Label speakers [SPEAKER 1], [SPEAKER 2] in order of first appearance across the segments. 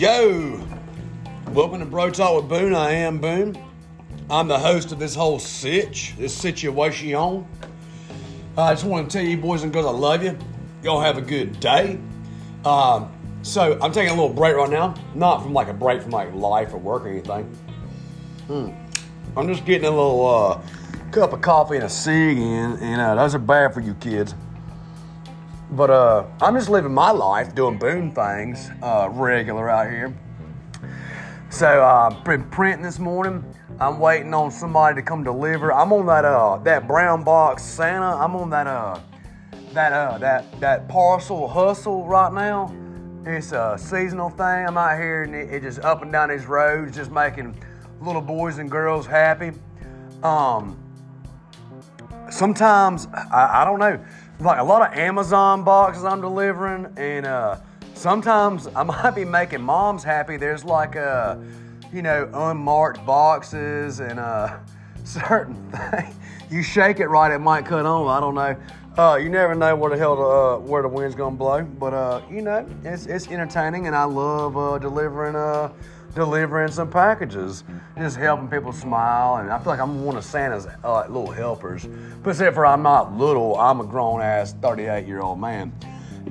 [SPEAKER 1] Yo, welcome to Bro Talk with Boone. I am Boone. I'm the host of this whole sitch, this situation. I just want to tell you, boys and girls, I love you. Y'all have a good day. Um, so I'm taking a little break right now, not from like a break from like life or work or anything. Hmm. I'm just getting a little uh, cup of coffee and a cig in, and uh, those are bad for you kids. But uh, I'm just living my life, doing boom things, uh, regular out here. So I've uh, been printing this morning. I'm waiting on somebody to come deliver. I'm on that uh that brown box Santa. I'm on that uh that uh that that parcel hustle right now. It's a seasonal thing. I'm out here and it, it just up and down these roads, just making little boys and girls happy. Um, sometimes I, I don't know like a lot of Amazon boxes I'm delivering, and uh, sometimes I might be making moms happy. There's like uh, you know unmarked boxes and uh, certain things. You shake it right, it might cut on. I don't know. Uh, you never know where the hell the, uh, where the wind's gonna blow, but uh, you know it's it's entertaining, and I love uh, delivering uh, delivering some packages, just helping people smile. And I feel like I'm one of Santa's uh, little helpers. But except for I'm not little, I'm a grown ass 38 year old man.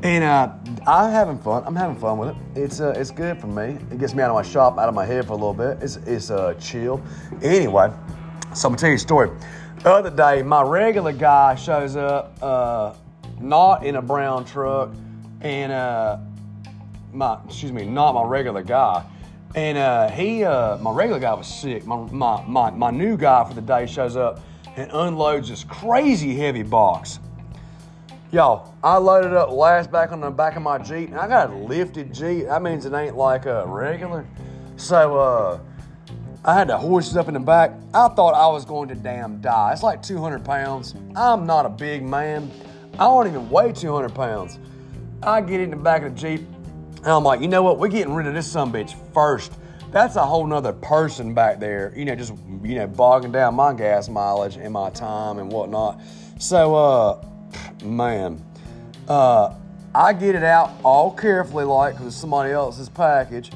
[SPEAKER 1] And uh, I'm having fun. I'm having fun with it. It's uh, it's good for me. It gets me out of my shop, out of my head for a little bit. It's it's uh, chill. Anyway, so I'm gonna tell you a story. The other day, my regular guy shows up, uh, not in a brown truck, and uh, my excuse me, not my regular guy. And uh, he, uh, my regular guy was sick. My, my, my, my new guy for the day shows up and unloads this crazy heavy box. Y'all, I loaded up last back on the back of my Jeep, and I got a lifted Jeep. That means it ain't like a regular. So uh, I had the horses up in the back. I thought I was going to damn die. It's like 200 pounds. I'm not a big man. I don't even weigh 200 pounds. I get in the back of the Jeep. And I'm like, you know what? We're getting rid of this some bitch first. That's a whole nother person back there, you know, just you know, bogging down my gas mileage and my time and whatnot. So, uh, man, uh, I get it out all carefully, like because somebody else's package,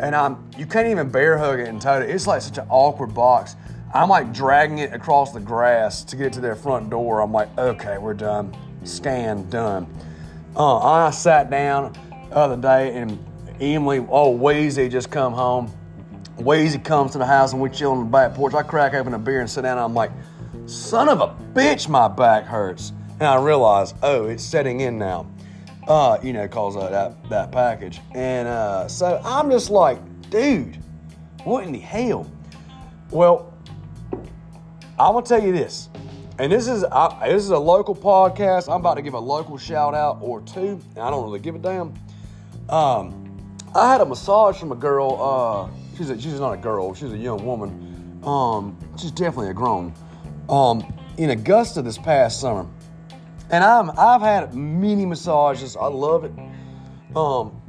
[SPEAKER 1] and I'm you can't even bear hug it and tote it. It's like such an awkward box. I'm like dragging it across the grass to get to their front door. I'm like, okay, we're done. Scan done. Uh, I sat down the other day, and Emily, oh, Weezy just come home. Weezy comes to the house, and we chill on the back porch. I crack open a beer and sit down, and I'm like, son of a bitch, my back hurts. And I realize, oh, it's setting in now. Uh, you know, calls out that that package. And uh, so I'm just like, dude, what in the hell? Well, I'm gonna tell you this, and this is I, this is a local podcast. I'm about to give a local shout out or two. And I don't really give a damn. Um, I had a massage from a girl. Uh, she's a, she's not a girl. She's a young woman. Um, she's definitely a grown. Um, in Augusta this past summer, and I'm I've had many massages. I love it. Um,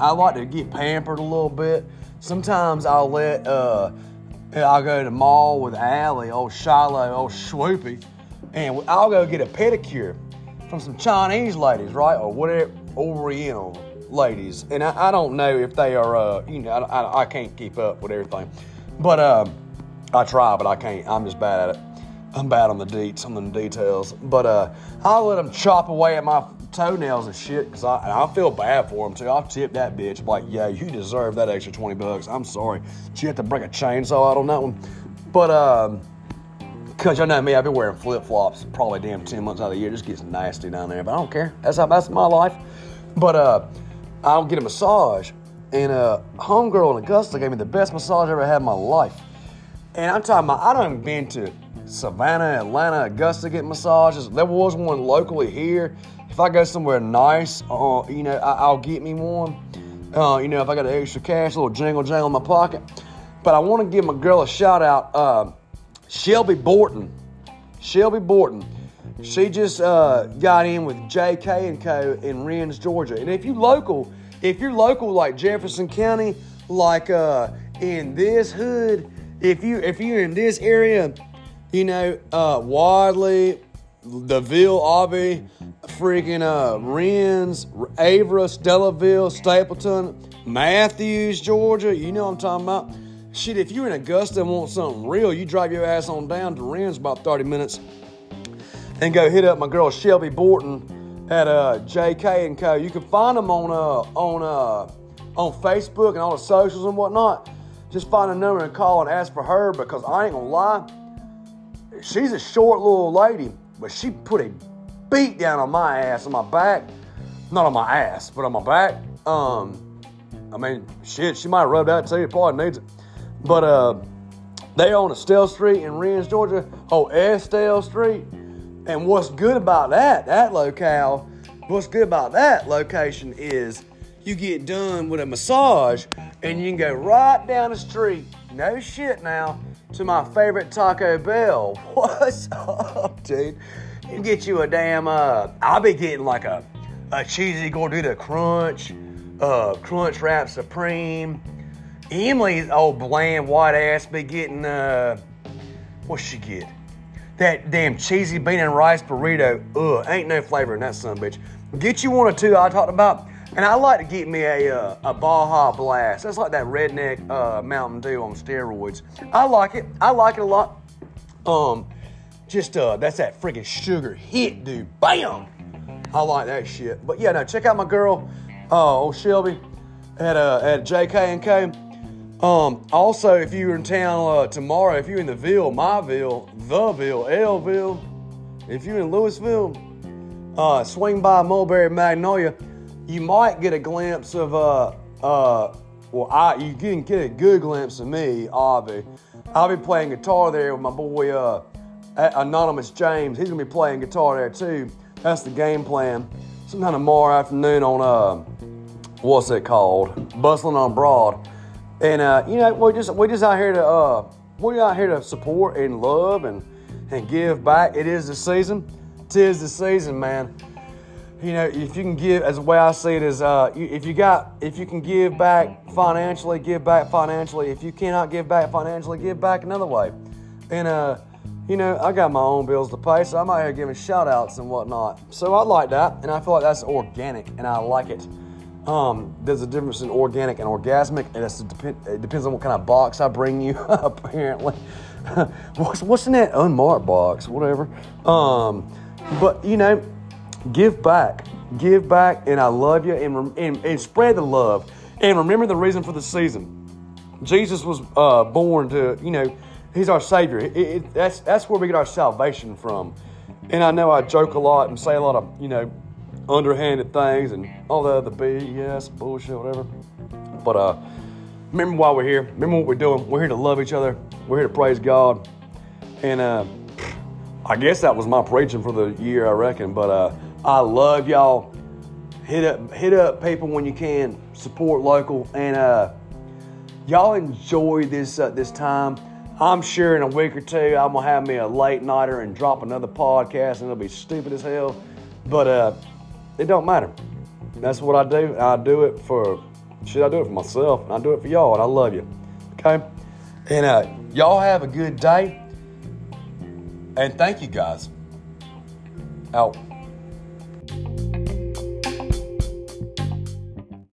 [SPEAKER 1] I like to get pampered a little bit. Sometimes I'll let uh, I'll go to the mall with Allie, old Shiloh, old Swoopy, and I'll go get a pedicure from some Chinese ladies, right, or whatever Oriental ladies, and I, I don't know if they are, uh, you know, I, I, I, can't keep up with everything, but uh, I try, but I can't. I'm just bad at it. I'm bad on the deets, on the details. But uh, I'll let them chop away at my toenails and shit because I, I feel bad for them too. I'll tip that bitch like, yeah, you deserve that extra 20 bucks. I'm sorry. She had to break a chainsaw out on that one. But, um, because y'all know me, I've been wearing flip flops probably damn 10 months out of the year. It just gets nasty down there, but I don't care. That's how that's my life. But uh, I'll get a massage. And uh, homegirl in Augusta gave me the best massage I ever had in my life. And I'm talking about, I don't even been to Savannah, Atlanta, Augusta get massages. There was one locally here. If I go somewhere nice, uh, you know, I, will get me one. Uh, you know, if I got an extra cash, a little jingle jangle in my pocket. But I want to give my girl a shout out. Uh, Shelby Borton. Shelby Borton. She just uh, got in with JK and Co. in Wrens, Georgia. And if you local, if you're local like Jefferson County, like uh, in this hood, if you if you're in this area, you know uh, Wadley, the Ville, Aubie, freaking uh, Wrens, Avera, Stellaville, Stapleton, Matthews, Georgia. You know what I'm talking about. Shit, if you're in Augusta and want something real, you drive your ass on down to Wrens about 30 minutes and go hit up my girl Shelby Borton at uh, JK and Co. You can find them on uh, on uh, on Facebook and all the socials and whatnot. Just find a number and call and ask for her because I ain't gonna lie, she's a short little lady, but she put a beat down on my ass on my back, not on my ass, but on my back. Um, I mean, shit, she might have rubbed out too. Probably needs it, but uh, they own Estelle Street in Wrens, Georgia. Oh, Estelle Street. And what's good about that, that locale, what's good about that location is you get done with a massage and you can go right down the street, no shit now, to my favorite Taco Bell. What's up, dude? You get you a damn, uh, I'll be getting like a, a cheesy Gordita Crunch, uh, Crunch Wrap Supreme. Emily's old bland white ass be getting, uh, what's she get? That damn cheesy bean and rice burrito. Ugh, ain't no flavor in that son bitch. Get you one or two I talked about. And I like to get me a uh, a Baja Blast. That's like that redneck uh, Mountain Dew on steroids. I like it. I like it a lot. Um, just uh, that's that freaking sugar hit, dude. Bam. I like that shit. But yeah, no, check out my girl, uh, old Shelby, at uh, at JK and K. Um, also, if you're in town uh, tomorrow, if you're in the Ville, myville, the Ville, Elville, if you're in Louisville, uh, swing by Mulberry Magnolia. You might get a glimpse of uh uh well I you can get a good glimpse of me, Avi. I'll be playing guitar there with my boy uh Anonymous James. He's gonna be playing guitar there too. That's the game plan. Sometime tomorrow afternoon on uh what's it called? Bustling on Broad. And uh, you know, we're just we're just out here to uh, we're out here to support and love and and give back. It is the season. Tis the season, man. You know, if you can give, as the way I see it is, uh, if you got, if you can give back financially, give back financially. If you cannot give back financially, give back another way. And uh, you know, I got my own bills to pay, so I'm out here giving shout outs and whatnot. So I like that, and I feel like that's organic, and I like it. Um, there's a difference in organic and orgasmic, and it depends on what kind of box I bring you, apparently. what's, what's in that unmarked box? Whatever. Um, but, you know, give back. Give back, and I love you, and, and, and spread the love. And remember the reason for the season. Jesus was uh, born to, you know, He's our Savior. It, it, that's, that's where we get our salvation from. And I know I joke a lot and say a lot of, you know, underhanded things and all the other BS, bullshit, whatever. But uh, remember why we're here. Remember what we're doing. We're here to love each other. We're here to praise God. And uh, I guess that was my preaching for the year, I reckon. But uh, I love y'all. Hit up, hit up people when you can. Support local, and uh, y'all enjoy this uh, this time. I'm sure in a week or two I'm gonna have me a late nighter and drop another podcast, and it'll be stupid as hell. But uh, it don't matter. That's what I do. I do it for, should I do it for myself? And I do it for y'all, and I love you. Okay? And uh, y'all have a good day. And thank you guys. Out.